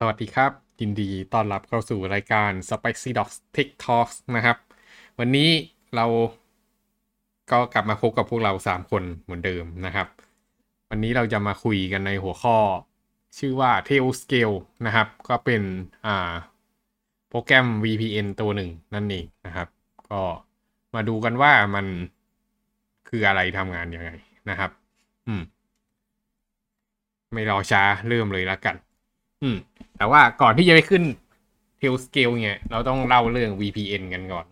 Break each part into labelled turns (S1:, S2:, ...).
S1: สวัสดีครับ ยินดีต้อนรับเข้าสู่รายการ Spicy Dogs Tech Talks นะครับ วันนี้เราก็กลับมาพบกับพวกเรา 3 คนเหมือนเดิมนะครับ วันนี้เราจะมาคุยกันในหัวข้อ ชื่อว่า Tailscale นะครับ ก็เป็นอ่าโปรแกรม VPN ตัวหนึ่งนั่นเองนะครับ ก็มาดูกันว่ามันคืออะไรทำงานยังไงนะครับ อืม ไม่รอช้าเริ่มเลยละกัน อืม แต่ว่าก่อนที่จะไปขึ้น t a i l Scale เนี่ยเราต้องเล่าเรื่อง VPN กันก่อน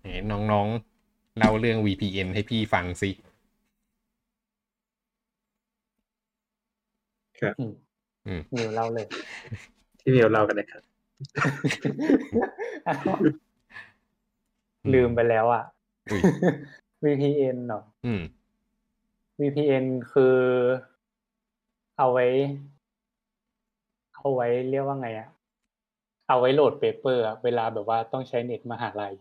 S1: ไหนน้องๆเล่าเรื่อง VPN ให้พี่ฟังสิ
S2: ครับ
S3: อืม
S1: อืม
S3: นิวเล่าเลย
S2: ที่มิวเล่ากันนะครับ
S3: ลืมไปแล้วอะ
S1: อุ้ย
S3: VPN เนาะ
S1: อืม
S3: VPN คือเอาไว้ เอาไว้เรียกว่าไงอะเอาไว้โหลด paper อะเวลาแบบว่าต้องใช้เน็ตมหาลัย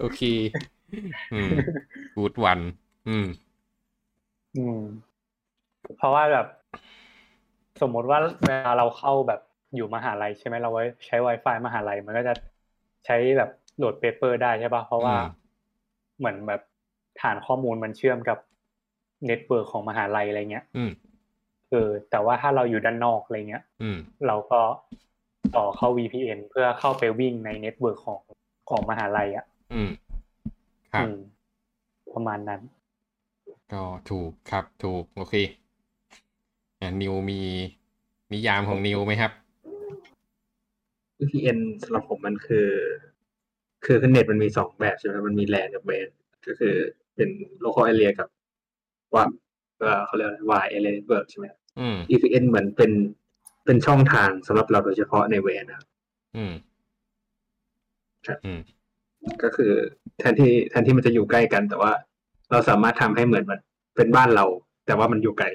S1: โอเคอืม good one อืม
S3: อืม เพราะว่าแบบ สมมติว่าเวลาเราเข้าแบบอยู่มหาลัยใช่ไหมเราไว้ใช้ Wi-Fi มหาลัยมันก็จะใช้แบบโหลด paper ได้ใช่ปะเพราะว่า
S1: อืม
S3: เหมือนแบบฐานข้อมูลมันเชื่อมกับ network ของมหาลัยอะไรเงี้ย
S1: อืม
S3: เออแต่ว่าถ้าเราอยู่ด้านนอกอะไรเงี้ย
S1: อืม
S3: เราก็ต่อเข้า VPN เพื่อเข้าไปวิ่งใน network ของของมหาลัยอะ
S1: อืมครับ
S3: อืมประมาณนั้น
S1: ก็ถูกครับถูก โอเคอ่านิวมีนิยามของนิวไหมครับ
S2: VPN สำหรับผมมันคือ คือคือเน็ตมันมีสองแบบใช่ไหมมันมีแลนกับเวนก็คือเป็น local area กับว่าเอ่อเขาเรียกว่า wide area network ใช่ไหม
S1: อืม
S2: VPN เหมือนเป็นเป็นช่องทางสำหรับเราโดยเฉพาะในเวนนะครับ
S1: อืม
S2: ครับ
S1: อืม
S2: ก็คือแทนที่แทนที่มันจะอยู่ใกล้กัน แต่ว่าเราสามารถทำให้เหมือนมันเป็นบ้านเรา แต่ว่ามันอยู่ไกล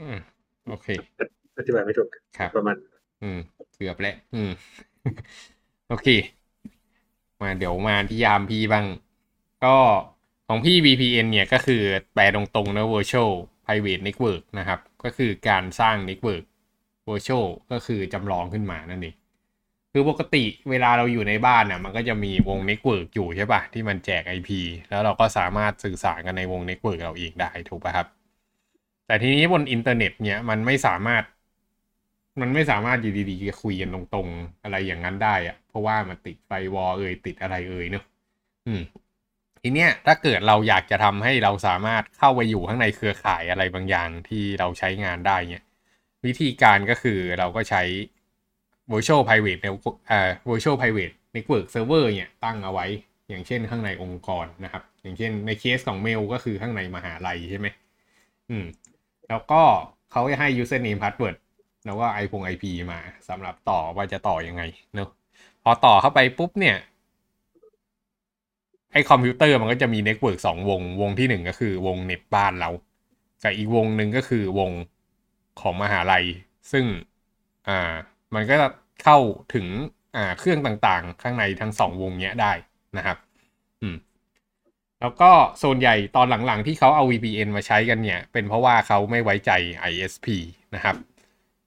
S1: อืมโอเค
S2: อธิบายไม่ถูก
S1: ครับ
S2: ประมาณ
S1: อืมเกือบแล้วอืม โอเค มาเดี๋ยวมาที่ยามพี่บ้าง ก็ของพี่ VPN เนี่ยก็คือแปลตรงๆนะ Virtual Private Network นะครับ ก็คือการสร้าง Network Virtual ก็คือจำลองขึ้นมานั่นเอง คือปกติเวลาเราอยู่ในบ้านน่ะมันก็จะมีวง Network อยู่ใช่ปะที่มันแจก IP แล้วเราก็สามารถสื่อสารกันในวง Network เราเองได้ถูกปะครับ แต่ทีนี้บนอินเทอร์เน็ตเนี่ยมันไม่สามารถ มันไม่สามารถอยู่ดีๆจะคุยกันตรงๆ อะไรอย่างนั้นได้อะเพราะว่ามันติด firewall เอ่ยติดอะไรเอ่ยเนอะอืม ทีเนี้ยถ้าเกิดเราอยากจะทำให้เราสามารถเข้าไปอยู่ข้างในเครือข่ายอะไรบางอย่างที่เราใช้งานได้เนี่ยวิธีการก็คือเราก็ใช้ virtual private เอ่อ virtual private network server เนี่ยตั้งเอาไว้ อย่างเช่นข้างในองค์กรนะครับ อย่างเช่นในเคสของเมลก็คือข้างในมหาลัยใช่ไหมอืม แล้วก็เขาจะให้ username password แล้วก็ i p o n IP มาสำหรับต่อว่าจะต่อยังไงเนอะพอต่อเข้าไปปุ๊บเนี่ย ไอคอมพิวเตอร์มันก็จะมี network สองวง วงที่หนึ่งก็คือวงเน็ตบ้านเรา กับอีกวงหนึ่งก็คือวงของมหาลัย ซึ่งอ่ามันก็จะเข้าถึงอ่าเครื่องต่างๆ ข้างในทั้งสองวงเนี้ยได้นะครับ อืม แล้วก็โซนใหญ่ตอนหลังๆ ที่เขาเอา VPN มาใช้กันเนี่ย เป็นเพราะว่าเขาไม่ไว้ใจ ISP นะครับ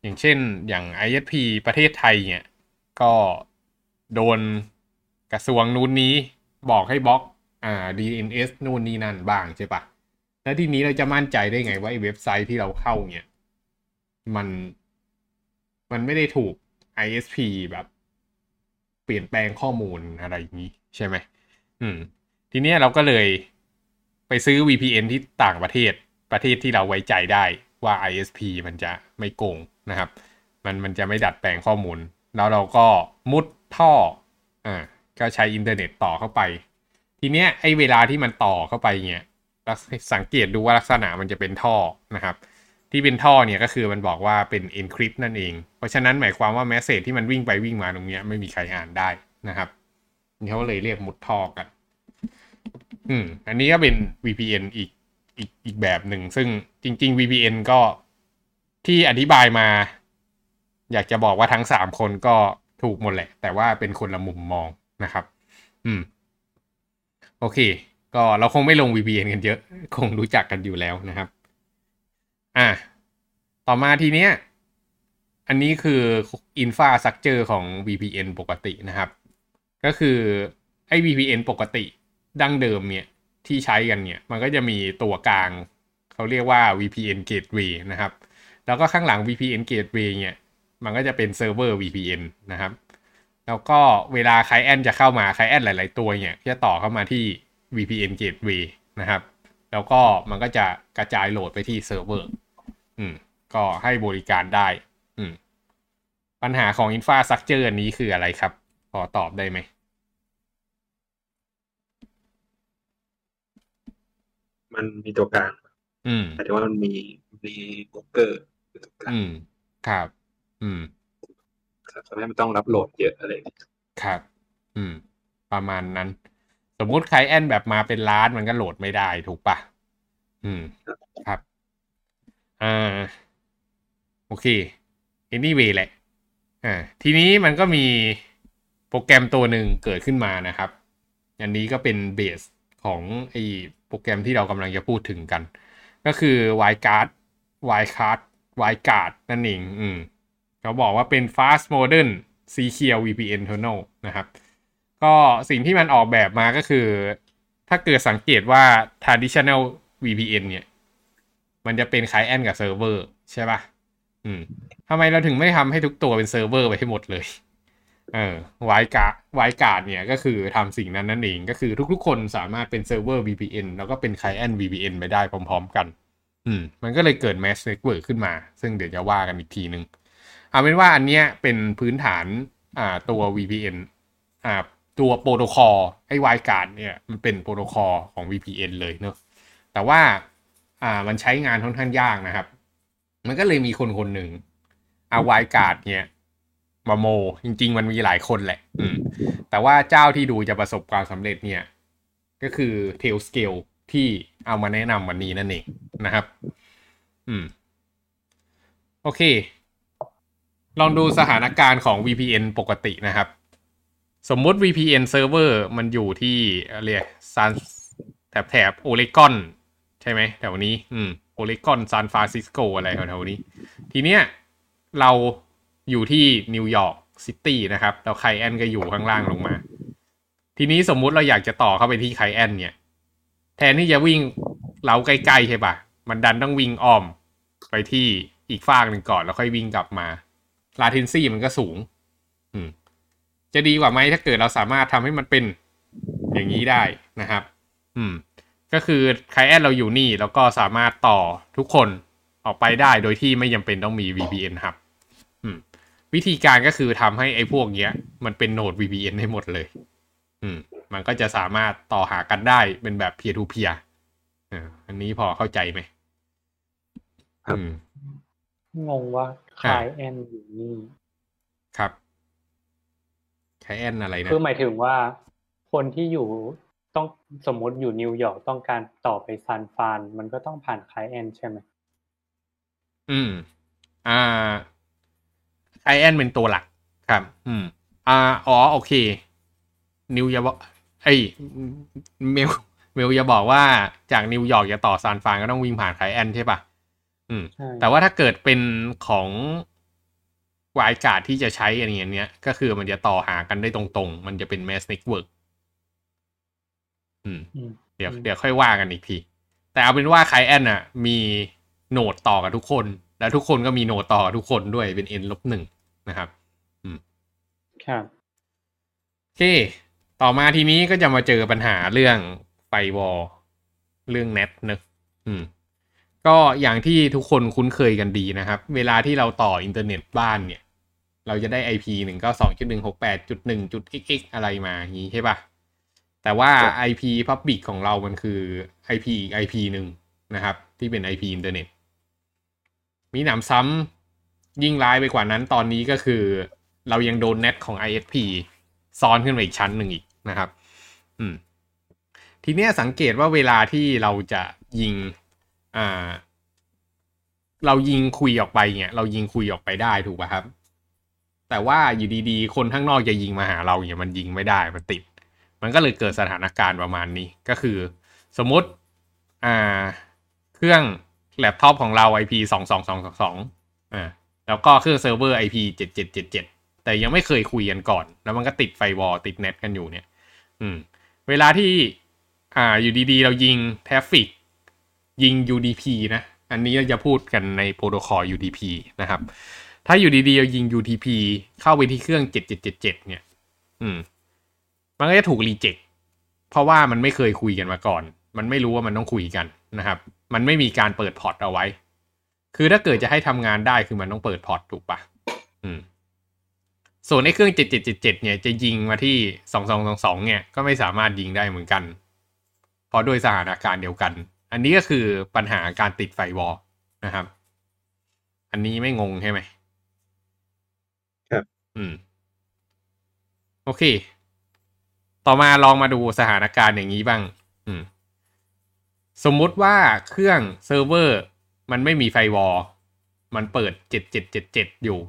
S1: อย่างเช่นอย่าง ISP ประเทศไทยเนี่ย ก็โดนกระทรวงนู้นนี้ บอกให้บล็อกอ่า DNS นู่นนี่นั่นบ้างใช่ปะแล้วทีนี้เราจะมั่นใจได้ไงว่าไอ้เว็บไซต์ที่เราเข้าเนี่ย มันมันไม่ได้ถูก ISP แบบ เปลี่ยนแปลงข้อมูลอะไรอย่างนี้ใช่ไหมอืม ทีเนี้ยเราก็เลยไปซื้อ VPN ที่ต่างประเทศประเทศที่เราไว้ใจได้ว่า ISP มันจะไม่โกงนะครับ มันมันจะไม่ดัดแปลงข้อมูล แล้วเราก็มุดท่ออ่า ก็ใช้อินเทอร์เน็ตต่อเข้าไป ทีเนี้ยไอเวลาที่มันต่อเข้าไปเนี่ยลักสังเกตดูว่าลักษณะมันจะเป็นท่อนะครับ ที่เป็นท่อเนี่ยก็คือมันบอกว่าเป็น encrypt นั่นเอง เพราะฉะนั้นหมายความว่าแมสเซจที่มันวิ่งไปวิ่งมาตรงเนี้ยไม่มีใครอ่านได้นะครับเขาเลยเรียกมุดท่อกัน อืม อันนี้ก็เป็น VPN อีกอีกอีกแบบหนึ่ง ซึ่งจริง ๆ VPN ก็ที่อธิบายมา อยากจะบอกว่าทั้งสามคนก็ถูกหมดแหละ แต่ว่าเป็นคนละมุมมอง นะครับ อืม โอเค ก็เราคงไม่ลง VPN กันเยอะ คงรู้จักกันอยู่แล้วนะครับ อะ ต่อมาทีเนี้ย อันนี้คืออินฟาสักเจอของ VPN ปกตินะครับ ก็คือไอ้ VPN ปกติดั้งเดิมเนี่ย ที่ใช้กันเนี่ย มันก็จะมีตัวกลาง เขาเรียกว่า VPN Gateway นะครับ แล้วก็ข้างหลัง VPN Gateway เนี่ย มันก็จะเป็นเซิร์ฟเวอร์ VPN นะครับ แล้วก็เวลา client จะเข้ามา client หลาย ๆ ตัวเนี่ยจะต่อเข้ามาที่ VPN Gateway นะครับ แล้วก็มันก็จะกระจายโหลดไปที่เซิร์ฟเวอร์อืมก็ให้บริการได้ อืมปัญหาของ Infrastructure อันนี้คืออะไรครับ พอตอบได้ไหม
S2: มันมีตัวกลาง
S1: อืม
S2: แต่ว่ามันมีมีโบรกเกอร์อยู่ตรงกลาง
S1: อืม ครับ อืม
S2: ครับ ทำให้มันต้องรับโหลดเยอะอะไรอย่างเงี้ย
S1: ครับ อืม ประมาณนั้น สมมุติใครแอนแบบมาเป็นล้านมันก็โหลดไม่ได้ถูกปะอืม ครับ อ่า โอเค anyway แหละ อ่า ทีนี้มันก็มีโปรแกรมตัวหนึ่งเกิดขึ้นมานะครับ อันนี้ก็เป็น base ของไอ้โปรแกรมที่เรากำลังจะพูดถึงกัน ก็คือ WireGuard WireGuard WireGuard นั่นเอง อืม เขาบอกว่าเป็น fast modern secure VPN tunnel นะครับ ก็สิ่งที่มันออกแบบมาก็คือ ถ้าเกิดสังเกตว่า traditional VPN เนี่ย มันจะเป็น client กับเซิร์ฟเวอร์ใช่ปะอะ อืมทำไมเราถึงไม่ทำให้ทุกตัวเป็นเซิร์ฟเวอร์ไปให้หมดเลย เออไวกาไวกาดเนี่ยก็คือทำสิ่งนั้นนั่นเอง ก็คือทุกๆ คนสามารถเป็นเซิร์ฟเวอร์ VPN แล้วก็เป็นคลายแอน VPN ไปได้พร้อม ๆ กัน อืม มันก็เลยเกิด Mesh Network ขึ้นมา ซึ่งเดี๋ยวจะว่ากันอีกทีนึง เอาเป็นว่าอันเนี้ยเป็นพื้นฐานอ่าตัว VPN อ่าตัวโปรโตคอลไอ้ WireGuard เนี่ยมันเป็นโปรโตคอลของ VPN เลยเนอะแต่ว่าอ่ามันใช้งานค่อนข้างยากนะครับ มันก็เลยมีคนคนหนึ่งเอาไวการ์ดเนี่ยมาโม จริง ๆ มันมีหลายคนแหละ อืม แต่ว่าเจ้าที่ดูจะประสบความสำเร็จเนี่ย ก็คือ Tailscale ที่เอามาแนะนำวันนี้นั่นเองนะครับ อืม โอเค ลองดูสถานการณ์ของ VPN ปกตินะครับ สมมุติ VPN server มันอยู่ที่เรียกซานแถบแถบ Oregon ใช่ไหมแถวนี้ อืม Oregon ซานฟรานซิสโกอะไรแถวๆนี้ ทีเนี้ยเราอยู่ที่นิวยอร์กซิตี้นะครับแล้ว client ก็อยู่ข้างล่างลงมา ทีนี้สมมุติเราอยากจะต่อเข้าไปที่ client เนี่ย แทนที่จะวิ่งเราใกล้ๆใช่ปะมันดันต้องวิ่งอ้อมไปที่อีกฟากหนึ่งก่อนแล้วค่อยวิ่งกลับมา latency มันก็สูง อืม จะดีกว่าไหมถ้าเกิดเราสามารถทำให้มันเป็นอย่างนี้ได้นะครับ อืม ก็คือใครแอดเราอยู่นี่ แล้วก็สามารถต่อทุกคนออกไปได้โดยที่ไม่จำเป็นต้องมี VPN ครับ อืม วิธีการก็คือทำให้ไอ้พวกเนี้ย มันเป็นโหนด VPN ให้หมดเลย อืม มันก็จะสามารถต่อหากันได้เป็นแบบ peer to peer อ่าอันนี้พอเข้าใจไหม
S2: ครับ
S1: อืม
S3: งงว่า คลายแอนอยู่นี่
S1: ครับใช้แอนอะไรนะ
S3: คือหมายถึงว่าคนที่อยู่ต้องสมมติอยู่นิวยอร์กต้องการต่อไปซานฟราน มันก็ต้องผ่านคลายแอนใช่ไหม
S1: อืม อ่าไอแอนเป็นตัวหลัก ครับ อืม อ่าอ๋อโอเค นิวอย่าบอกไอ้ยเมลเมลอย่าบอกว่าจากนิวยอร์กจะต่อซานฟรานก็ต้องวิ่งผ่านไคแอนใช่ปะ อืม
S3: ใช่
S1: แต่ว่าถ้าเกิดเป็นของวายการ์ดที่จะใช้อันอย่างเนี้ย ก็คือมันจะต่อหากันได้ตรงๆ มันจะเป็น mass network อืม
S3: อืม
S1: เดี๋ยว
S3: อืม
S1: เดี๋ยวค่อยว่ากันอีกที แต่เอาเป็นว่าไคแอนอะ มีโหนดต่อกับทุกคน แล้วทุกคนก็มีโหนดต่อกับทุกคนด้วยเป็น n ลบหนึ่งนะครับ
S3: ครับ
S1: โอเค ต่อมาทีนี้ก็จะมาเจอปัญหาเรื่อง firewall เรื่อง NAT เนอะอืม ก็อย่างที่ทุกคนคุ้นเคยกันดีนะครับ เวลาที่เราต่ออินเทอร์เน็ตบ้านเนี่ย เราจะได้ IP หนึ่งก็สองจุดหนึ่งหกแปดจุดหนึ่งจุด xx อะไรมาอย่างนี้ใช่ปะแต่ว่า IP Public ของเรามันคือ IP อีก IP หนึ่งนะครับ ที่เป็น IP อินเทอร์เน็ต มีหนำซ้ำยิ่งร้ายไปกว่านั้นตอนนี้ก็คือ เรายังโดนเน็ตของ ISP ซ้อนขึ้นมาอีกชั้นหนึ่งอีกนะครับ อืม ทีเนี้ยสังเกตว่าเวลาที่เราจะยิง อ่า เรายิงคุยออกไปเนี่ยเรายิงคุยออกไปได้ถูกป่ะครับ แต่ว่าอยู่ดีๆ คนข้างนอกจะยิงมาหาเราเนี่ยมันยิงไม่ได้มันติด มันก็เลยเกิดสถานการณ์ประมาณนี้ก็คือ สมมติอ่า เครื่องแล็ปท็อปของเรา IP สองสองสองสองอ่าแล้วก็เครื่องเซิร์ฟเวอร์ IP เจ็ดเจ็ดเจ็ดเจ็ดแต่ยังไม่เคยคุยกันก่อน แล้วมันก็ติด firewall ติด NAT กันอยู่เนี่ย อืม เวลาที่ อ่า อยู่ดีๆ เรายิง traffic ยิง UDP นะ อันนี้เราจะพูดกันในโปรโตคอล UDP นะครับ ถ้าอยู่ดีๆเรายิง UDP เข้าไปที่เครื่อง 7777 เนี่ย อืม มันก็จะถูก reject เพราะว่ามันไม่เคยคุยกันมาก่อน มันไม่รู้ว่ามันต้องคุยกันนะครับ มันไม่มีการเปิด port เอาไว้ คือถ้าเกิดจะให้ทำงานได้คือมันต้องเปิด port ถูกปะอืมส่วนในเครื่อง 7777 เนี่ยจะยิงมาที่ 2222 เนี่ย ก็ไม่สามารถยิงได้เหมือนกัน เพราะด้วยสถานการณ์เดียวกัน อันนี้ก็คือปัญหาการติด firewall นะครับ อันนี้ไม่งงใช่ไหม
S2: ครับ
S1: อืม โอเค ต่อมาลองมาดูสถานการณ์อย่างนี้บ้าง อืม สมมุติว่าเครื่องเซิร์ฟเวอร์มันไม่มี firewall มันเปิด7777อยู่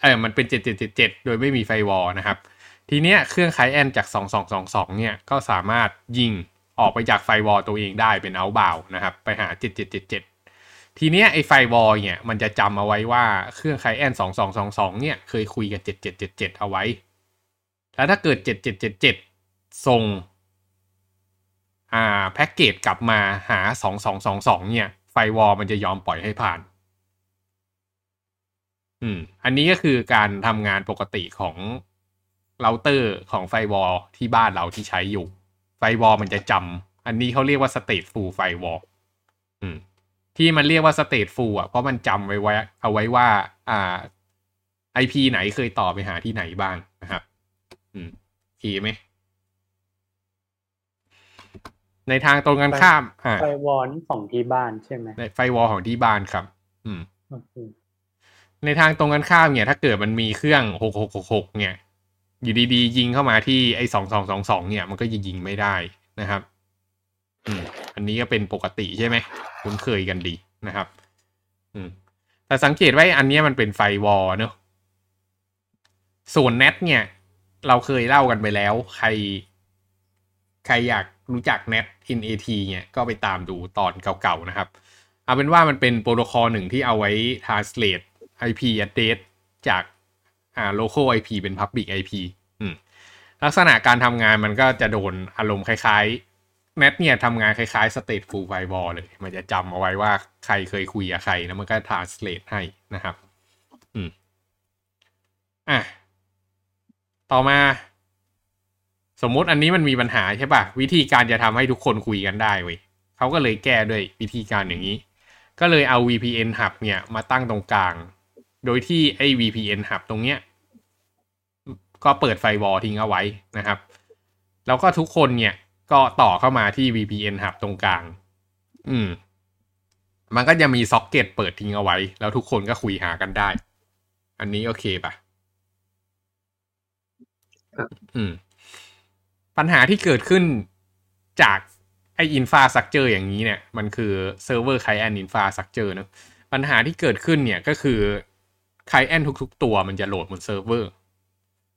S1: เออมันเป็น7777โดยไม่มี firewall นะครับ ทีเนี้ยเครื่อง client จาก2222เนี่ยก็สามารถยิง ออกไปจาก firewall ตัวเองได้เป็น outbound นะครับไปหา 7777 ทีเนี้ยไอ firewall เนี่ยมันจะจำเอาไว้ว่าเครื่อง client 2222 เนี่ยเคยคุยกับ 7777 เอาไว้ แล้วถ้าเกิด 7777 ส่งอ่า packet กลับมาหา 2222 เนี่ย firewall มันจะยอมปล่อยให้ผ่านอืมอันนี้ก็คือการทำงานปกติของเราเตอร์ของ firewall ที่บ้านเราที่ใช้อยู่ firewall มันจะจำอันนี้เขาเรียกว่าสเต e ฟูลไฟวอลอืมที่มันเรียกว่าสเต e ฟูลอะเพราะมันจำไว้ไว้เอาไว้ว่า อ่า IP ไหนเคยต่อไปหาที่ไหนบ้างนะครับ อืมโอเคไหม ในทางตรงกันข้ามอ่า
S3: ไฟวอลของที่บ้านใช่ไหม
S1: ในไฟวอลของที่บ้านครับ อืม
S3: โอเค
S1: ในทางตรงกันข้ามเนี่ย ถ้าเกิดมันมีเครื่องหกหกหกหกเนี่ย อยู่ดีๆ ยิงเข้ามาที่ไอ้สองสองสองสองเนี่ย มันก็ยิงไม่ได้นะครับอืมอันนี้ก็เป็นปกติใช่ไหมคุ้นเคยกันดีนะครับ อืม แต่สังเกตไว้อันนี้มันเป็นไฟวอลเนอะส่วนเน็ตเนี่ย เราเคยเล่ากันไปแล้ว ใคร ใครอยากรู้จัก Net in AT เนี่ยก็ไปตามดูตอนเก่าๆนะครับ เอาเป็นว่ามันเป็นโปรโตคอลหนึ่งที่เอาไว้ translate IP address จาก อ่า local IP เป็น public IP อืมลักษณะการทำงานมันก็จะโดนอารมณ์คล้ายๆ Net เนี่ยทำงานคล้ายๆ stateful firewall เลย มันจะจำเอาไว้ว่าใครเคยคุยกับใครแล้วมันก็ translate ให้นะครับ อืมอะต่อมา สมมุติอันนี้มันมีปัญหาใช่ป่ะวิธีการจะทำให้ทุกคนคุยกันได้เว้ยเขาก็เลยแก้ด้วยวิธีการอย่างนี้ ก็เลยเอา VPN hub เนี่ยมาตั้งตรงกลาง โดยที่ไอ้ VPN hub ตรงเนี้ยก็เปิด firewall ทิ้งเอาไว้นะครับ แล้วก็ทุกคนเนี่ยก็ต่อเข้ามาที่ VPN hub ตรงกลาง อืม มันก็จะมีซ็อกเก็ตเปิดทิ้งเอาไว้ แล้วทุกคนก็คุยหากันได้ อันนี้โอเคป่ะ อืม ปัญหาที่เกิดขึ้นจากไอ infrastructure อย่างนี้เนี่ย มันคือเซิร์ฟเวอร์ client อินฟาสักเจอเนะปัญหาที่เกิดขึ้นเนี่ยก็คือ ไคแอนทุก ๆ ตัวมันจะโหลดบนเซิร์ฟเวอร์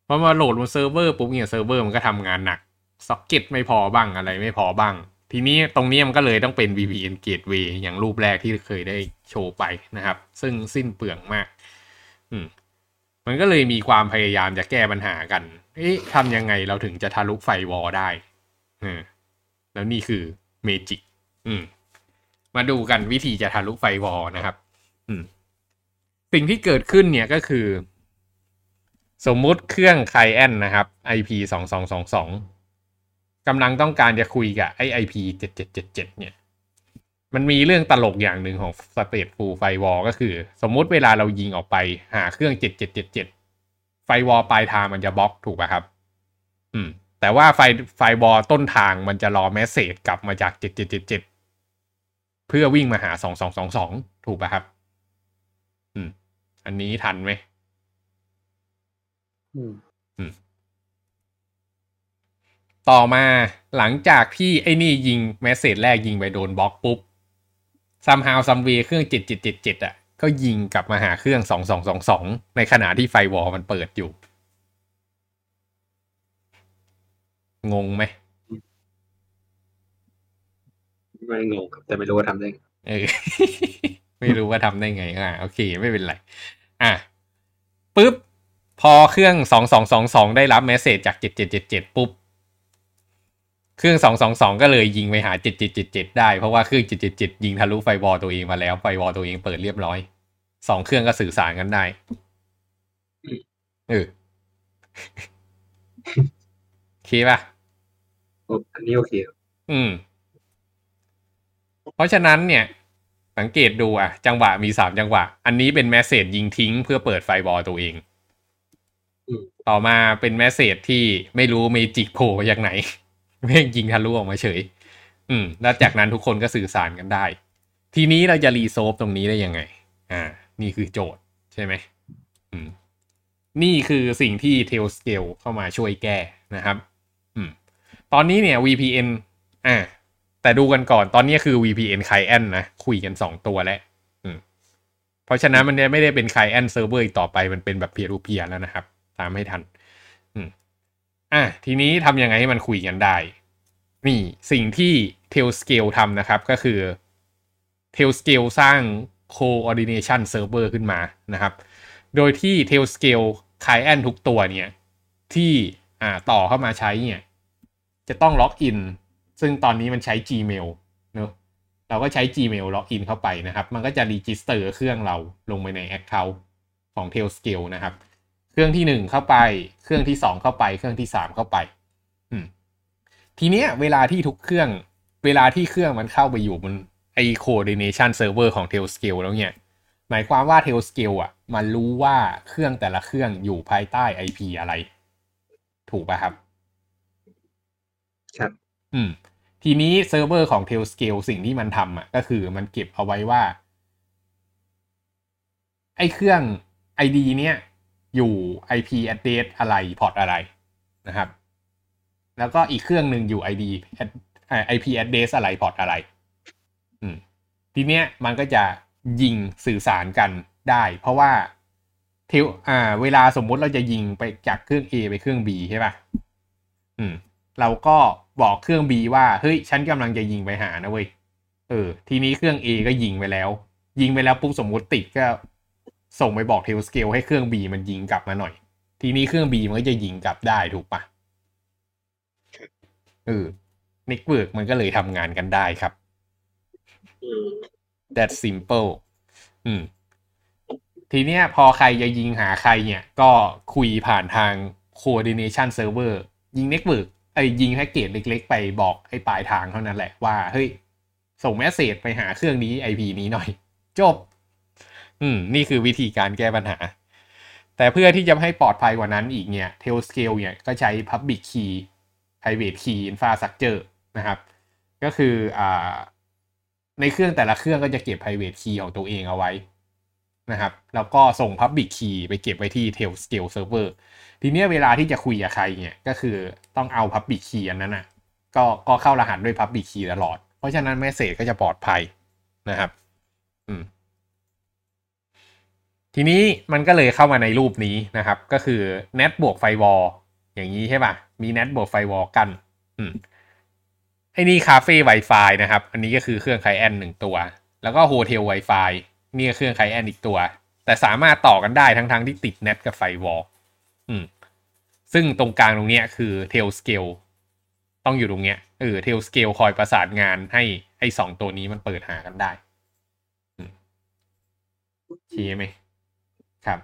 S1: พอมาโหลดบนเซิร์ฟเวอร์ปุ๊บเนี่ยเซิร์ฟเวอร์มันก็ทำงานหนักซ็อกเก็ตไม่พอบ้างอะไรไม่พอบ้าง ทีนี้ตรงนี้มันก็เลยต้องเป็น VPN Gateway อย่างรูปแรกที่เคยได้โชว์ไปนะครับ ซึ่งสิ้นเปลืองมาก อืมมันก็เลยมีความพยายามจะแก้ปัญหากัน เอ๊ะทำยังไงเราถึงจะทะลุ firewall ได้เออแล้วนี่คือ magic อืม มาดูกันวิธีจะทะลุ firewall นะครับ อืม สิ่งที่เกิดขึ้นเนี่ยก็คือ สมมุติเครื่อง client นะครับ IP สองสองสองสองกำลังต้องการจะคุยกับไอ IP เจ็ดเจ็ดเจ็ดเจ็ดเนี่ย มันมีเรื่องตลกอย่างหนึ่งของ stateful firewall ก็คือ สมมุติเวลาเรายิงออกไปหาเครื่องเจ็ดเจ็ดเจ็ดเจ็ดfirewall ปลายทางมันจะบล็อกถูกป่ะครับ อืม แต่ว่าไฟ firewall ต้นทางมันจะรอ message กลับมาจากเจ็ดเจ็ดเจ็ดเจ็ดเพื่อวิ่งมาหาสองสองสองสองถูกป่ะครับ อันนี้ทันไหม
S3: อืม
S1: ต่อมาหลังจากที่ไอ้นี่ยิง message แรกยิงไปโดนบล็อกปุ๊บ somehow someway เครื่องเจ็ดเจ็ดเจ็ดเจ็ดอะก็ยิงกลับมาหาเครื่องสองสองสองสองในขณะที่ไฟวอลมันเปิดอยู่ งงไหม
S2: ไม่งงครับแต่ไม่รู้ว่าทำได้ไง
S1: เออ ไม่รู้ว่าทำได้ไงอะโอเค ไม่เป็นไร อะปุ๊บ พอเครื่องสองสองสองสองได้รับเมสเซจจากเจ็ดเจ็ดเจ็ดเจ็ดปุ๊บ เครื่องสองสองสองก็เลยยิงไปหาเจ็ดเจ็ดเจ็ดเจ็ดได้เพราะว่าเครื่องเจ็ดเจ็ดเจ็ดยิงทะลุไฟบอลตัวเองมาแล้วไฟบอลตัวเองเปิดเรียบร้อยสองเครื่องก็สื่อสารกันได้เออโอเคป่ะ
S2: โอ้อันนี้โอเคครับ
S1: อืม เพราะฉะนั้นเนี่ย สังเกตดูอะ จังหวะมีสามจังหวะ อันนี้เป็นแมสเซจยิงทิ้งเพื่อเปิดไฟบอลตัวเอง
S2: อืม
S1: ต่อมาเป็นแมสเซจที่ไม่รู้เมจิกโผล่มาจากไหนแม่งยิงทะลุออกมาเฉย อืม แล้วจากนั้นทุกคนก็สื่อสารกันได้ ทีนี้เราจะรีโซฟตรงนี้ได้ยังไง อ่า นี่คือโจทย์ใช่ไหมอืม นี่คือสิ่งที่ Tailscale เข้ามาช่วยแก้นะครับ อืม ตอนนี้เนี่ย VPN อ่า แต่ดูกันก่อนตอนนี้คือ VPN Client นะ คุยกันสองตัวแล้วเพราะฉะนั้นมันไม่ได้เป็น Client Server อีกต่อไปมันเป็นแบบ peer to peer แล้วนะครับ ตามให้ทันอะทีนี้ทำยังไงให้มันคุยกันได้ นี่สิ่งที่ Tailscale ทำนะครับก็คือ Tailscale สร้าง coordination server ขึ้นมานะครับ โดยที่ Tailscale Client ทุกตัวเนี่ย ที่อ่าต่อเข้ามาใช้เนี่ย จะต้องล็อกอิน ซึ่งตอนนี้มันใช้ Gmail เนอะเราก็ใช้ Gmail ล็อกอินเข้าไปนะครับ มันก็จะ register เครื่องเราลงไปใน Account ของ Tailscale นะครับ เครื่องที่หนึ่งเข้าไป เครื่องที่สองเข้าไป เครื่องที่สามเข้าไปอืมทีเนี้ยเวลาที่ทุกเครื่อง เวลาที่เครื่องมันเข้าไปอยู่บนไอ coordination server ของ Tailscale แล้วเนี่ย หมายความว่า Tailscale อะ มันรู้ว่าเครื่องแต่ละเครื่องอยู่ภายใต้ IP อะไร ถูกป่ะครับ
S2: ครับ
S1: อืม ทีนี้เซิร์ฟเวอร์ของ Tailscale สิ่งที่มันทำอะ ก็คือมันเก็บเอาไว้ว่า ไอ้เครื่อง ID เนี้ยอยู่ IP address อะไรพอร์ตอะไรนะครับ แล้วก็อีกเครื่องหนึ่งอยู่ ID ad- อ่า IP address อะไรพอร์ตอะไร อืม ทีเนี้ยมันก็จะยิงสื่อสารกันได้ เพราะว่าเทลอ่า เวลาสมมุติเราจะยิงไปจากเครื่อง A ไปเครื่อง B ใช่ป่ะ อืม เราก็ บอกเครื่อง B ว่าเฮ้ยฉันกำลังจะยิงไปหานะเว้ยเออ ทีนี้เครื่อง A ก็ยิงไปแล้ว ยิงไปแล้วปุ๊บสมมติติดก็ ส่งไปบอก Tailscale ให้เครื่อง B มันยิงกลับมาหน่อย ทีนี้เครื่อง B มันก็จะยิงกลับได้ถูกปะเออ network มันก็เลยทำงานกันได้ครับ that simple อืม ทีเนี้ยพอใครจะยิงหาใครเนี่ย ก็คุยผ่านทาง coordination server ยิง network ไอ้ยิงแพ็กเกจเล็ก ๆ ไปบอกให้ปลายทางเท่านั้นแหละว่าเฮ้ยส่งแมสเซจไปหาเครื่องนี้ IP นี้หน่อย จบ อืม นี่คือวิธีการแก้ปัญหา แต่เพื่อที่จะให้ปลอดภัยกว่านั้นอีกเนี่ย Tailscale เนี่ยก็ใช้ Public Key Private Key Infrastructure นะครับ ก็คืออ่าในเครื่องแต่ละเครื่องก็จะเก็บ private key ของตัวเองเอาไว้ นะครับ แล้วก็ส่ง public key ไปเก็บไว้ที่ Tailscale server ทีนี้เวลาที่จะคุยกับใครเนี่ยก็คือต้องเอา public key อันนั้นนะก็ก็เข้ารหัสด้วย public key ตลอด เพราะฉะนั้น message ก็จะปลอดภัยนะครับ อืมทีนี้มันก็เลยเข้ามาในรูปนี้นะครับ ก็คือ net บวก firewall อย่างนี้ใช่ป่ะ มี net บวก firewall กันอืมไอ้นี่คาเฟ่ Wi-Fi นะครับ อันนี้ก็คือเครื่องไคลแอนหนึ่งตัว แล้วก็โฮเทล Wi-Fi นี่ก็เครื่องไคแอนอีกตัว แต่สามารถต่อกันได้ทั้งๆที่ติด NAT กับ firewall อืมซึ่งตรงกลางตรงเนี้ยคือ Tailscale ต้องอยู่ตรงเนี้ยเออ Tailscale คอยประสานงานให้ไอ้สองตัวนี้มันเปิดหากันได้อืมโอเคไหมครับ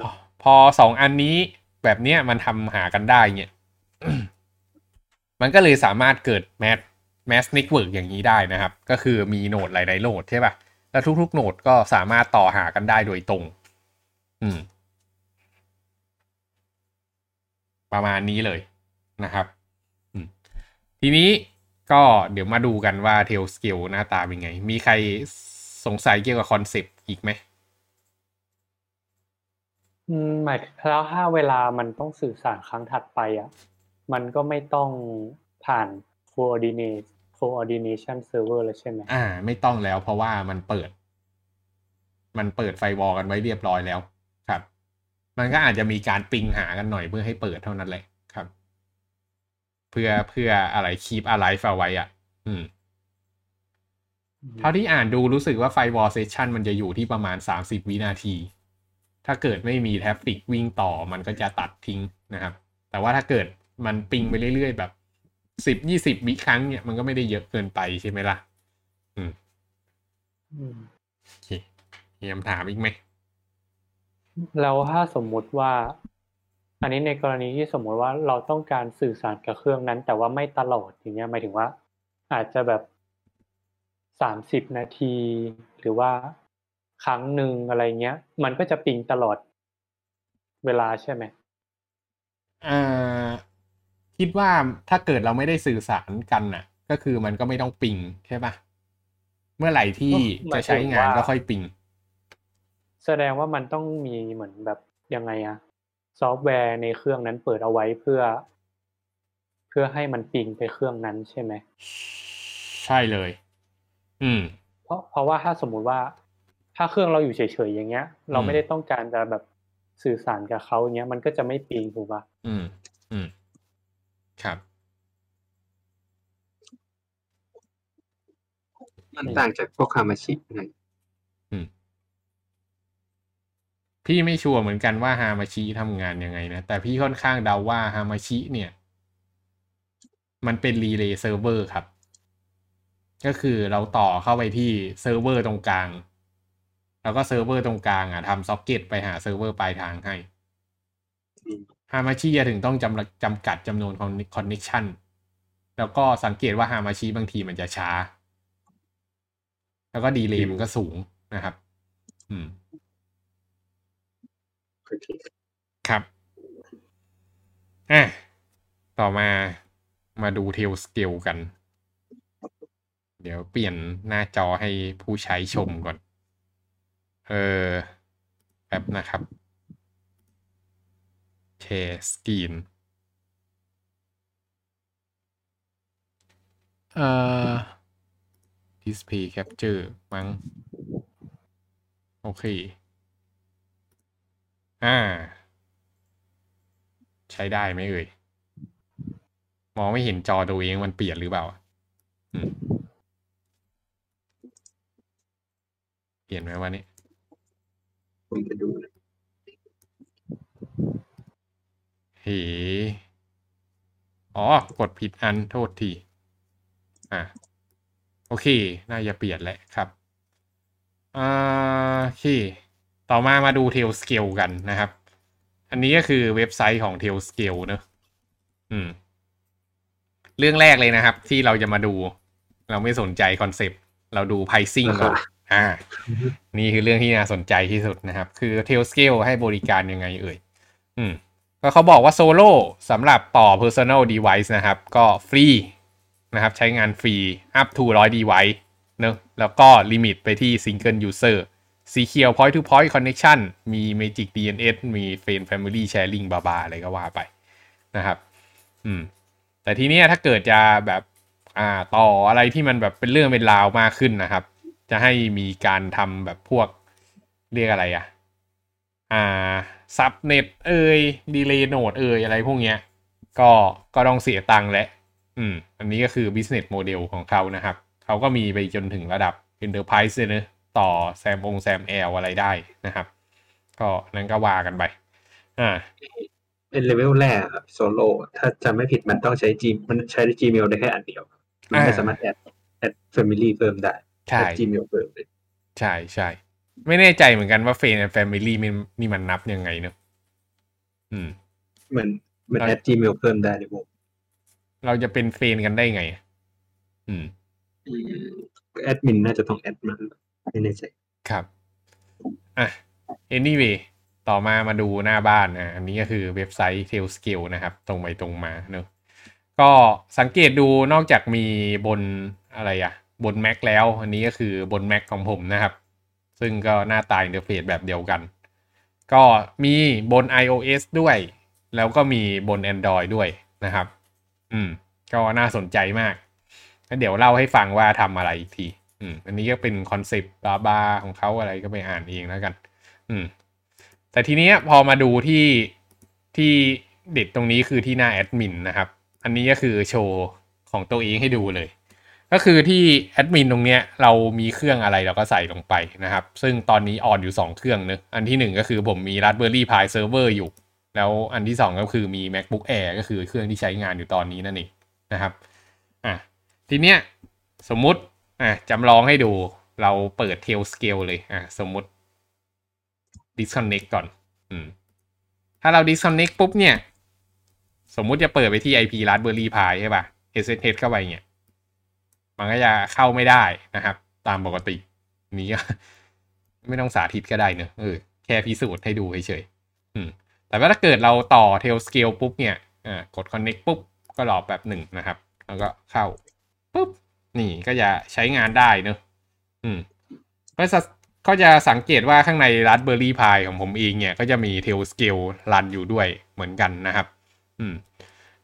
S1: พอพอสองอันนี้แบบเนี้ยมันทำหากันได้เนี่ยมันก็เลยสามารถเกิด mesh mesh network อย่างนี้ได้นะครับ ก็คือมี node หลายๆ node ใช่ป่ะ แล้วทุกๆโหนดก็สามารถต่อหากันได้โดยตรง อืม ประมาณนี้เลยนะครับ ทีนี้ก็เดี๋ยวมาดูกันว่าเทลสเกลหน้าตาเป็นไง มีใครสงสัยเกี่ยวกับคอนเซปต์อีกไหม
S3: อืมหมายแล้วถ้าเวลามันต้องสื่อสารครั้งถัดไปอะ มันก็ไม่ต้องผ่าน coordinate coordination server เลยใช่ไหม
S1: อ่า ไม่ต้องแล้วเพราะว่ามันเปิด มันเปิดไฟวอลกันไว้เรียบร้อยแล้ว ครับ มันก็อาจจะมีการปิงหากันหน่อยเพื่อให้เปิดเท่านั้นแหละครับ เพื่อเพื่ออะไรคีปอะไรเอาไว้อะ อืม เท่าที่อ่านดูรู้สึกว่าไฟวอลเซสชันมันจะอยู่ที่ประมาณ30วินาที ถ้าเกิดไม่มีแท็บฟิกวิ่งต่อมันก็จะตัดทิ้งนะครับ แต่ว่าถ้าเกิดมันปิงไปเรื่อยๆแบบ สิบยี่สิบวิครั้งเนี่ยมันก็ไม่ได้เยอะเกินไปใช่ไหมล่ะอืม
S3: อืม
S1: โอเคมีคำถามอีกไหม
S3: แล้วถ้าสมมุติว่า อันนี้ในกรณีที่สมมุติว่าเราต้องการสื่อสารกับเครื่องนั้น แต่ว่าไม่ตลอดอย่างเงี้ยหมายถึงว่า อาจจะแบบสามสิบนาที หรือว่าครั้งหนึ่งอะไรเงี้ย มันก็จะปิงตลอดเวลาใช่ไหม
S1: อ่า คิดว่าถ้าเกิดเราไม่ได้สื่อสารกันน่ะ ก็คือมันก็ไม่ต้องปิงใช่ปะเมื่อไหร่ที่จะใช้งานก็ค่อยปิง
S3: แสดงว่ามันต้องมีเหมือนแบบยังไงอะซอฟต์แวร์ในเครื่องนั้นเปิดเอาไว้เพื่อ เพื่อให้มันปิงไปเครื่องนั้นใช่ไหม
S1: ใช่เลย อืม
S3: เพราะเพราะว่าถ้าสมมุติว่า ถ้าเครื่องเราอยู่เฉยๆอย่างเงี้ย เรา
S1: อืม
S3: ไม่ได้ต้องการจะแบบสื่อสารกับเขาอย่างเงี้ย มันก็จะไม่ปิงถูกปะ
S1: อืม อืม ครับ
S2: มันต่างจากพวกคามาชิไง
S1: พี่ไม่ชัวร์เหมือนกันว่าฮามาชิทำงานยังไงนะ แต่พี่ค่อนข้างเดาว่าฮามาชิเนี่ย มันเป็น relay server ครับ ก็คือเราต่อเข้าไปที่เซิร์ฟเวอร์ตรงกลาง แล้วก็เซิร์ฟเวอร์ตรงกลางอะทำซ็อกเก็ตไปหาเซิร์ฟเวอร์ปลายทางให้
S2: อืม
S1: Hamachi ถึงต้องจำจำกัดจำนวนคอนเน c ชันแล้วก็สังเกตว่า Hamachi บางทีมันจะช้า แล้วก็ delay มันก็สูงนะครับ อืม
S2: โอเค
S1: ครับอะต่อมามาดู Tailscale กัน เดี๋ยวเปลี่ยนหน้าจอให้ผู้ใช้ชมก่อน เออแป๊บนะครับ share screen เอ่อ display capture มั้ง โอเค อ่า ใช้ได้ไหมเอ่ย มองไม่เห็นจอตัวเองมันเปลี่ยนหรือเปล่าอืมเปลี่ยนไหมวะเนี่ย
S2: ผมจะดูนะ
S1: เฮ้ อ๋อ กดผิดอันโทษที อะ โอเค น่าจะเปลี่ยนแหละครับอ่าโอเค ต่อมามาดู Tailscale กันนะครับ อันนี้ก็คือเว็บไซต์ของ Tailscale เนอะอืม เรื่องแรกเลยนะครับ ที่เราจะมาดู เราไม่สนใจคอนเซปต์เราดู pricing ก่อนอ่า นี่คือเรื่องที่น่าสนใจที่สุดนะครับ คือ Tailscale ให้บริการยังไงเอ่ย อืม ก็เขาบอกว่าโซโล่สำหรับต่อ personal device นะครับ ก็ฟรีนะครับ ใช้งานฟรี up to 100 device เนอะแล้วก็ limit ไปที่ single user secure point to point connection มี magic DNS มี friend family sharing บาบาอะไรก็ว่าไปนะครับ อืม แต่ทีเนี้ยถ้าเกิดจะแบบอ่าต่ออะไรที่มันแบบเป็นเรื่องเป็นราวมากขึ้นนะครับ จะให้มีการทำแบบพวกเรียกอะไรอะ อ่า subnet เอ่ย relay node เอ่ยอะไรพวกเนี้ย ก็ก็ต้องเสียตังค์และ อืม อันนี้ก็คือ business model ของเขานะครับ เขาก็มีไปจนถึงระดับ enterprise เลยเนอะต่อแซมองแซมแอลอะไรได้นะครับ ก็นั้นก็ว่ากันไป อ่า
S2: เป็นเลเวลแรกครับโซโล่ถ้าจำไม่ผิดมันต้องใช้ G มันใช้ Gmail ได้แค่อันเดียวมันไม่
S1: อ่า
S2: สามารถแอดแอด Family เพิ่มได้
S1: ใช่
S2: แอด Gmail เพิ่มเลย
S1: ใช่ใช่ ไม่แน่ใจเหมือนกันว่าเฟนแฟมิลี่มันนี่มันนับยังไงเนอะอืม
S2: มันมัน
S1: ได้
S2: แอด Gmail เพิ่มได้ในวง
S1: เราจะเป็นเฟนกันได้ไง อืม
S2: แอดมินน่าจะต้องแอดมันไม่แน่ใจ
S1: ครับ อะ anyway ต่อมามาดูหน้าบ้านนะ อันนี้ก็คือเว็บไซต์ Tail Scale นะครับ ตรงไปตรงมาเนอะก็สังเกตดูนอกจากมีบนอะไรอะบน Mac แล้ว อันนี้ก็คือบน Mac ของผมนะครับ ซึ่งก็หน้าตา interface แบบเดียวกัน ก็มีบน iOS ด้วย แล้วก็มีบน Android ด้วยนะครับ อืม ก็น่าสนใจมากแล้วเดี๋ยวเล่าให้ฟังว่าทำอะไรอีกที อืม อันนี้ก็เป็น concept บลาๆ ของเขาอะไรก็ไปอ่านเองแล้วกัน อืม แต่ทีนี้พอมาดูที่ที่เด็ดตรงนี้คือที่หน้าแอดมินนะครับ อันนี้ก็คือโชว์ของตัวเองให้ดูเลย ก็คือที่แอดมินตรงเนี้ยเรามีเครื่องอะไรเราก็ใส่ลงไปนะครับ ซึ่งตอนนี้ออนอยู่ 2 เครื่องเนะอันที่ 1 ก็คือผมมี Raspberry Pi Server อยู่ แล้วอันที่ 2 ก็คือมี MacBook Air ก็คือเครื่องที่ใช้งานอยู่ตอนนี้นั่นเองนะครับอะทีเนี้ยสมมุติอะจำลองให้ดูเราเปิด Tail Scale เลยอะสมมุติ disconnect ก่อนอืมถ้าเรา disconnect ปุ๊บเนี่ย สมมุติจะเปิดไปที่ IP Raspberry Pi ใช่ป่ะ SSH เข้าไปเนี่ย มันก็จะเข้าไม่ได้นะครับ ตามปกติ นี้ไม่ต้องสาธิตก็ได้เนอะเออแค่พิสูจน์ให้ดูเฉยๆอืมแต่ว่าถ้าเกิดเราต่อ tail scale ปุ๊บเนี่ยอ่ากด connect ปุ๊บ ก็รอแบบหนึ่งนะครับ แล้วก็เข้าปุ๊บ นี่ก็จะใช้งานได้เนอะอืมก็จะก็จะสังเกตว่าข้างใน Raspberry Pi ของผมเองเนี่ย ก็จะมี tail scale รันอยู่ด้วยเหมือนกันนะครับ อืม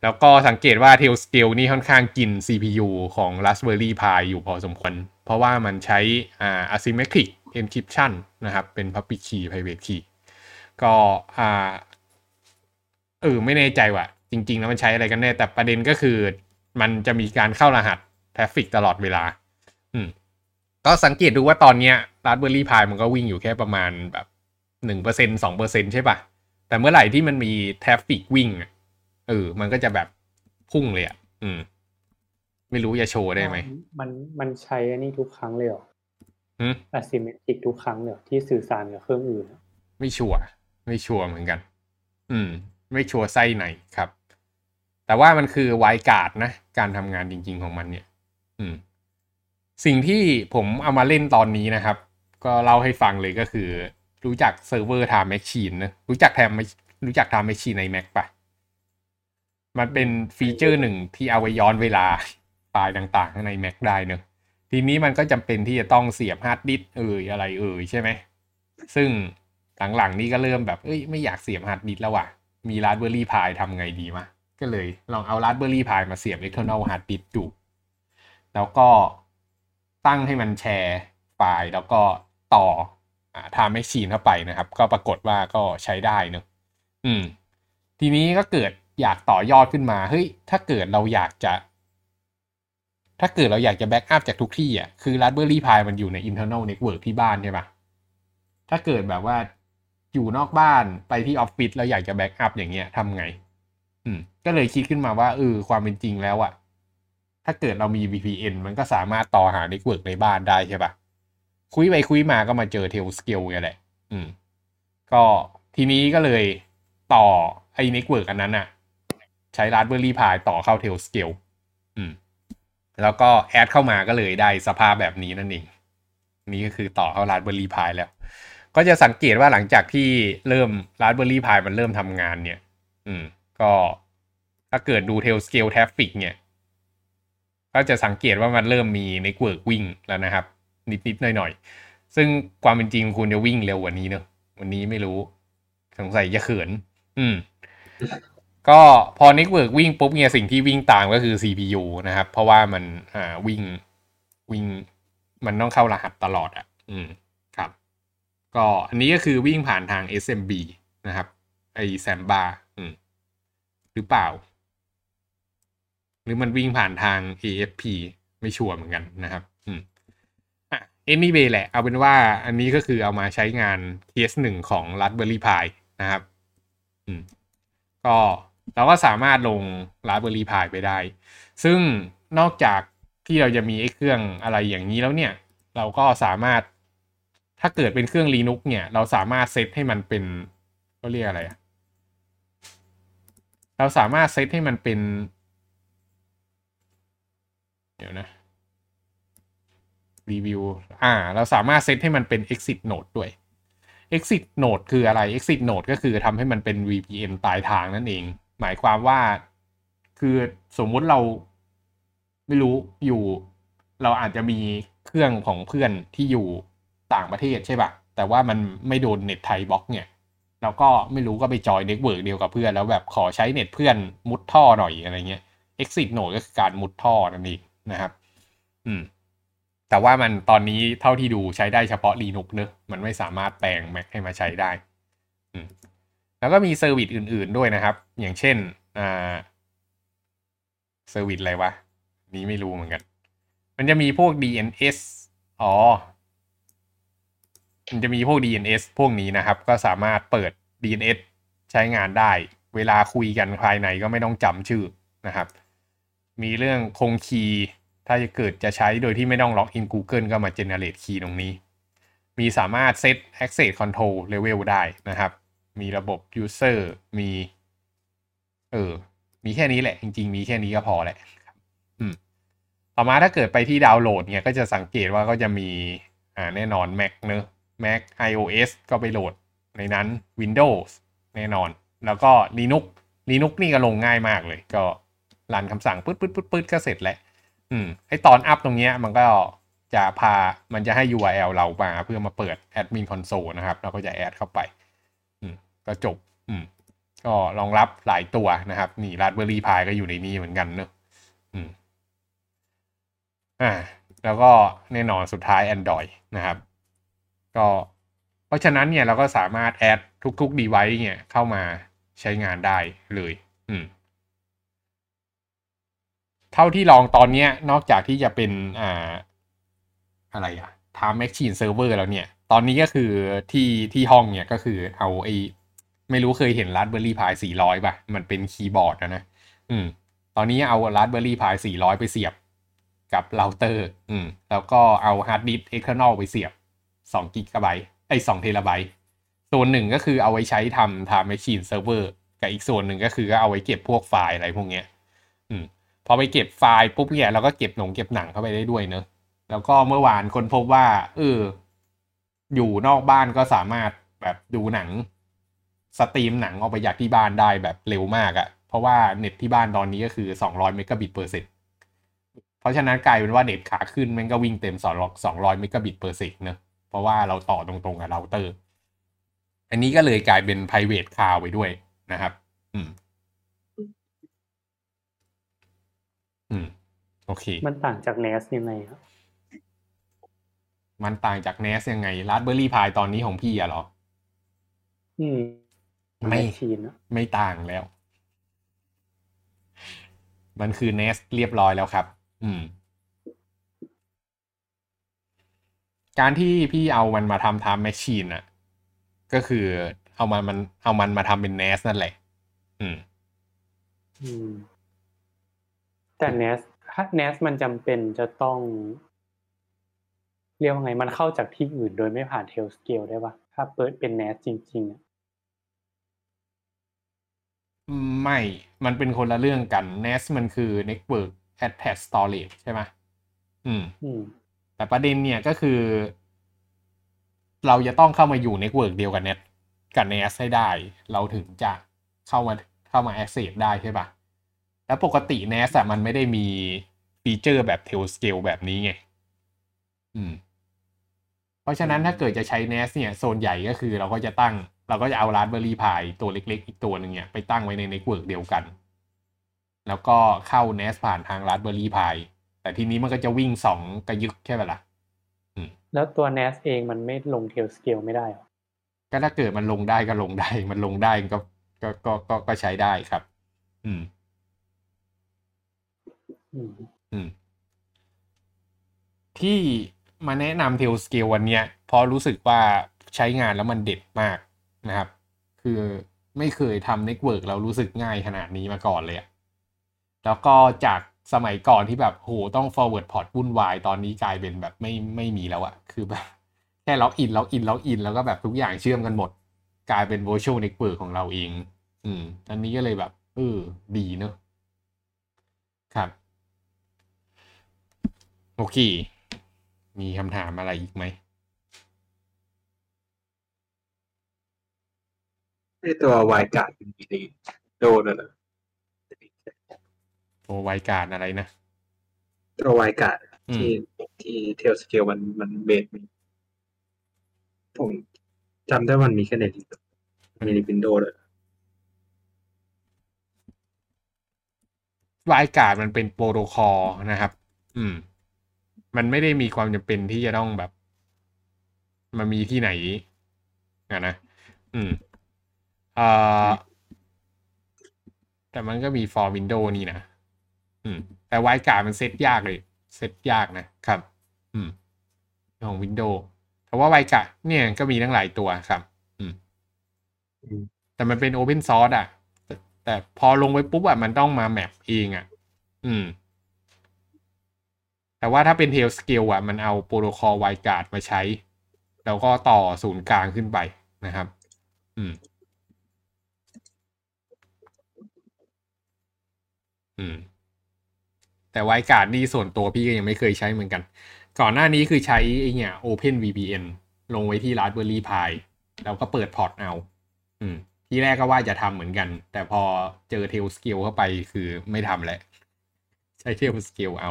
S1: แล้วก็สังเกตว่า Tailscale นี่ค่อนข้างกิน CPU ของ Raspberry Pi อยู่พอสมควร เพราะว่ามันใช้อ่า asymmetric encryption นะครับ เป็น public key private key ก็อ่าเออไม่แน่ใจว่าจริง ๆ แล้วมันใช้อะไรกันแน่ แต่ประเด็นก็คือ มันจะมีการเข้ารหัส traffic ตลอดเวลา อืม ก็สังเกตดูว่าตอนเนี้ย Raspberry Pi มันก็วิ่งอยู่แค่ประมาณแบบหนึ่งเปอร์เซ็นสองเปอร์เซ็นใช่ปะแต่เมื่อไหร่ที่มันมี traffic วิ่งอะ เออ มันก็จะแบบพุ่งเลยอะอืม ไม่รู้จะโชว์ได้ไหม
S3: มันมันใช้อันนี้ทุกครั้งเลยเหรอ
S1: หืม
S3: asymmetric ทุกครั้งเลยเหรอที่สื่อสารกับเครื่องอื่นอะ
S1: ไม่ sure ไม่ sure เหมือนกัน อืม ไม่ sure ไส้ไหนครับ แต่ว่ามันคือ WireGuard นะ การทำงานจริง ๆของมันเนี่ย อืม สิ่งที่ผมเอามาเล่นตอนนี้นะครับ ก็เล่าให้ฟังเลยก็คือ รู้จัก server Time Machine นะ รู้จัก Time รู้จัก Time Machine ใน Mac ปะ มันเป็น feature หนึ่งที่เอาไว้ย้อนเวลาไฟล์ต่างๆข้างใน Mac ได้เนอะทีนี้มันก็จำเป็นที่จะต้องเสียบฮาร์ดดิสก์เอ่ยอะไรเอ่ยใช่ไหม ซึ่งหลังๆนี้ก็เริ่มแบบเอ้ยไม่อยากเสียบฮาร์ดดิสก์แล้วว่ะ มี Raspberry Pi ทำไงดีวะก็เลยลองเอา Raspberry Pi มาเสียบ external hard disk ดูแล้วก็ตั้งให้มันแชร์ไฟล์แล้วก็ต่ออ่า Time Machine เข้าไปนะครับ ก็ปรากฏว่าก็ใช้ได้เนอะอืม ทีนี้ก็เกิด อยากต่อยอดขึ้นมาเฮ้ยถ้าเกิดเราอยากจะ ถ้าเกิดเราอยากจะ backup จากทุกที่อะคือ Raspberry Pi มันอยู่ใน internal network ที่บ้านใช่ปะถ้าเกิดแบบว่าอยู่นอกบ้านไปที่ออฟฟิศแล้วอยากจะแบ็กอัพอย่างเงี้ยทำไง อืม ก็เลยคิดขึ้นมาว่าเออความเป็นจริงแล้วอะถ้าเกิดเรามี VPN มันก็สามารถต่อหา network ในบ้านได้ใช่ปะคุยไปคุยมาก็มาเจอ Tail Scale ไงแหละ อืม ก็ทีนี้ก็เลยต่อไอ้ network อันนั้นอะ ใช้ Raspberry Pi ต่อเข้า Tail Scale อืม แล้วก็แอดเข้ามาก็เลยได้สภาพแบบนี้นั่นเอง นี่ก็คือต่อเข้า Raspberry Pi แล้ว ก็จะสังเกตว่าหลังจากที่เริ่ม Raspberry Pi มันเริ่มทำงานเนี่ย อืม ก็ถ้าเกิดดู Tail Scale Traffic เนี่ย ก็จะสังเกตว่ามันเริ่มมี Network วิ่งแล้วนะครับ นิดๆหน่อยๆ ซึ่งความเป็นจริงคุณจะวิ่งเร็วกว่านี้เนอะวันนี้ไม่รู้ สงสัยจะเขิน อืม ก็พอ Network วิ่งปุ๊บเนี่ยสิ่งที่วิ่งตามก็คือ CPU นะครับ เพราะว่ามันอ่าวิ่งวิ่งมันต้องเข้ารหัสตลอดอะ อืมครับ ก็อันนี้ก็คือวิ่งผ่านทาง SMB นะครับไอแซมบาอืมหรือเปล่า หรือมันวิ่งผ่านทาง AFP ไม่ชัวร์เหมือนกันนะครับ อืมอะ anyway แหละ เอาเป็นว่าอันนี้ก็คือเอามาใช้งานเคสหนึ่งของ Raspberry Pi นะครับ อืม ก็ เราก็สามารถลง Raspberry Pi ไปได้ ซึ่งนอกจากที่เราจะมีไอ้เครื่องอะไรอย่างนี้แล้วเนี่ย เราก็สามารถถ้าเกิดเป็นเครื่อง Linux เนี่ย เราสามารถเซตให้มันเป็นก็เรียกอะไรอะเราสามารถเซตให้มันเป็น เดี๋ยวนะรีวิว อ่า เราสามารถเซตให้มันเป็น exit node ด้วย exit node คืออะไร exit node ก็คือทำให้มันเป็น VPN ปลายทางนั่นเอง หมายความว่าคือสมมุติเราไม่รู้อยู่ เราอาจจะมีเครื่องของเพื่อนที่อยู่ต่างประเทศใช่ปะแต่ว่ามันไม่โดนเน็ตไทยบล็อกเนี่ยเราก็ไม่รู้ก็ไป join network เดียวกับเพื่อน แล้วแบบขอใช้เน็ตเพื่อนมุดท่อหน่อยอะไรเงี้ย exit node ก็คือการมุดท่อนั่นเองนะครับ อืม แต่ว่ามันตอนนี้เท่าที่ดูใช้ได้เฉพาะ Linux เนอะมันไม่สามารถแปลง Mac ให้มาใช้ได้ อืม แล้วก็มี service อื่น ๆด้วยนะครับ อย่างเช่นอ่า service อะไรวะ นี้ไม่รู้เหมือนกัน มันจะมีพวก DNS อ๋อ มันจะมีพวก DNS พวกนี้นะครับ ก็สามารถเปิด DNS ใช้งานได้ เวลาคุยกันภายในก็ไม่ต้องจำชื่อนะครับ มีเรื่องคงคีย์ถ้าจะเกิดจะใช้โดยที่ไม่ต้องล็อกอิน Google ก็มา generate key ตรงนี้ มีสามารถ set access control level ได้นะครับ มีระบบ user มี เออ มีแค่นี้แหละ จริง ๆ มีแค่นี้ก็พอแหละอืมต่อมาถ้าเกิดไปที่ดาวน์โหลดเนี่ยก็จะสังเกตว่าก็จะมี อ่า แน่นอน Mac เนอะ Mac iOS ก็ไปโหลดในนั้น Windows แน่นอน แล้วก็ Linux Linux นี่ก็ลงง่ายมากเลย ก็รันคำสั่งปึ๊ดปึ๊ดปึ๊ดปึ๊ดก็เสร็จแล้ว อืม ไอตอนอัพตรงเนี้ยมันก็จะพา มันจะให้ URL เรามาเพื่อมาเปิด Admin Console นะครับ เราก็จะแอดเข้าไป ก็จบ อืม ก็รองรับหลายตัวนะครับ นี่ Raspberry Pi ก็อยู่ในนี้เหมือนกันเนอะอืม อ่า แล้วก็แน่นอนสุดท้าย Android นะครับ ก็เพราะฉะนั้นเนี่ยเราก็สามารถแอดทุกๆ device เนี่ยเข้ามาใช้งานได้เลย อืมเท่าที่ลองตอนนี้นอกจากที่จะเป็นอ่าอะไรอะ Time Machine Server แล้วเนี่ย ตอนนี้ก็คือที่ที่ห้องเนี่ยก็คือเอาไอ ไม่รู้เคยเห็น Raspberry Pi 400ป่ะ มันเป็นคีย์บอร์ดนะนะ อืม ตอนนี้เอา Raspberry Pi 400ไปเสียบกับเราเตอร์ อืม แล้วก็เอาฮาร์ดดิสก์ external ไปเสียบ2กิกะไบต์ไอ้2เทราไบต์ส่วนหนึ่งก็คือเอาไว้ใช้ทำ Time Machine Server กับอีกส่วนหนึ่งก็คือก็เอาไว้เก็บพวกไฟล์อะไรพวกเนี้ย อืม พอไปเก็บไฟล์ปุ๊บเนี่ยเราก็เก็บหนงเก็บหนังเข้าไปได้ด้วยเนอะ แล้วก็เมื่อวานคนพบว่า เออ อยู่นอกบ้านก็สามารถแบบดูหนัง stream หนังออกไปจากที่บ้านได้แบบเร็วมากอะ่ะ เพราะว่าเน็ตที่บ้านตอนนี้ก็คือ 200เมกะบิตเปอร์เซ็นต์เพราะฉะนั้นกลายเป็นว่าเน็ตขาขึ้นมันก็วิ่งเต็ม200เมกะบิตเปอร์เซ็นต์เนอะเพราะว่าเราต่อตรงๆกับเราเตอร์ อันนี้ก็เลยกลายเป็น private cloud ไปด้วยนะครับ อืม อืม โอเค
S3: มันต่างจาก NAS ยังไงครับ
S1: มันต่างจาก NAS ยังไง Raspberry Pi ตอนนี้ของพี่อะเหรอ
S3: อืม
S1: ไม่
S3: ชีนอะ
S1: ไม่ต่างแล้ว มันคือ NAS เรียบร้อยแล้วครับ อืม การที่พี่เอามันมาทำ Time Machine อะก็คือเอามันมันเอามันมาทำเป็น NAS นั่นแหละ อืม
S3: อืม แต่ NAS ถ้า NAS มันจำเป็นจะต้องเรียกว่าไงมันเข้าจากที่อื่นโดยไม่ผ่าน Tailscale ได้ปะถ้าเปิดเป็น NAS จริงๆอะ
S1: ไม่ มันเป็นคนละเรื่องกัน NAS มันคือ Network Attached Storage ใช่ไหมอืม
S3: อืม
S1: แต่ประเด็นเนี่ยก็คือ เราจะต้องเข้ามาอยู่ Network เดียวกับ Net กับ NAS ให้ได้ เราถึงจะเข้ามาเข้ามา access ได้ใช่ปะแล้วปกติ NAS อะมันไม่ได้มีฟีเจอร์แบบ Tailscale แบบนี้ไง อืม เพราะฉะนั้นถ้าเกิดจะใช้ NAS เนี่ย โซนใหญ่ก็คือเราก็จะตั้ง เราก็จะเอา Raspberry Pi ตัวเล็ก ๆ อีกตัวหนึ่งเนี่ยไปตั้งไว้ใน Network เดียวกัน แล้วก็เข้า NAS ผ่านทาง Raspberry Pi แต่ทีนี้มันก็จะวิ่งสองกระยึกใช่ไหมล่ะ
S3: แล้วตัว NAS เองมันไม่ลง Tailscale ไม่ได้เหรอ
S1: ก็ถ้าเกิดมันลงได้ก็ลงได้ มันลงได้ก็ก็ก็ก็ก็ใช้ได้ครับอืม
S3: อืม
S1: อืม ที่มาแนะนำ Tailscale วันเนี้ยเพราะรู้สึกว่าใช้งานแล้วมันเด็ดมาก นะครับ คือไม่เคยทำ network เรารู้สึกง่ายขนาดนี้มาก่อนเลยแล้วก็จากสมัยก่อนที่แบบโหต้อง forward port วุ่นวาย ตอนนี้กลายเป็นแบบไม่ไม่มีแล้วอะคือแบบแค่ login login login แล้วก็แบบทุกอย่างเชื่อมกันหมด กลายเป็น virtual network ของเราเอง อืม อันนี้ก็เลยแบบเออดีเนอะครับ โอเค มีคำถามอะไรอีกไหม
S2: ไอตัววายการ์ดเป็นดีโดนอะนะ
S1: โอไวการอะไรนะ
S2: ตัววายการ์ด
S1: อืม
S2: ที่ที่เทลสเกลมันมันเบสมีผมจำได้ว่ามันมีแค่ในลิมีในวินโดว์เลย
S1: WireGuard มันเป็นโปรโตคอลนะครับ อืม มันไม่ได้มีความจำเป็นที่จะต้องแบบมามีที่ไหนอะนะ อืมเอ่อแต่มันก็มี for Windows นี่นะ อืม แต่ WireGuard มันเซตยากเลย เซตยากนะครับ อืม ของ Windows แต่ว่าไวกะเนี่ยก็มีทั้งหลายตัวครับ อืม
S2: อืม
S1: แต่มันเป็น Open Source อะแต่แต่พอลงไปปุ๊บอะมันต้องมา map เองอะ อืม แต่ว่าถ้าเป็น Tailscale อะ มันเอา protocol WireGuard มาใช้ แล้วก็ต่อศูนย์กลางขึ้นไปนะครับ อืม อืม แต่ WireGuard นี่ส่วนตัวพี่ก็ยังไม่เคยใช้เหมือนกัน ก่อนหน้านี้คือใช้ไอเนี่ย OpenVPN ลงไว้ที่ Raspberry Pi แล้วก็เปิดพอร์ตเอา อืม ที่แรกก็ว่าจะทำเหมือนกัน แต่พอเจอ Tail Scale เข้าไปคือไม่ทำแล้ว ใช้ Tail Scale เอา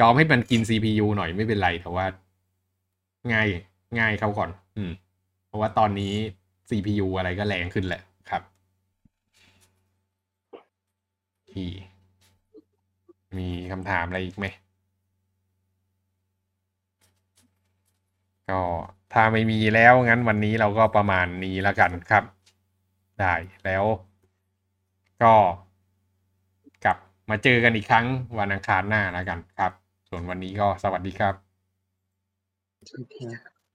S1: ยอมให้มันกิน CPU หน่อยไม่เป็นไรแต่ว่า ง่ายง่ายเขาก่อน อืม เพราะว่าตอนนี้ CPU อะไรก็แรงขึ้นแหละครับที่ มีคำถามอะไรอีกไหม ก็ถ้าไม่มีแล้วงั้นวันนี้เราก็ประมาณนี้แล้วกันครับ ได้แล้วก็กลับมาเจอกันอีกครั้งวันอังคารหน้าแล้วกันครับ ส่วนวันนี้ก็สวัสดีครับ
S2: โอเค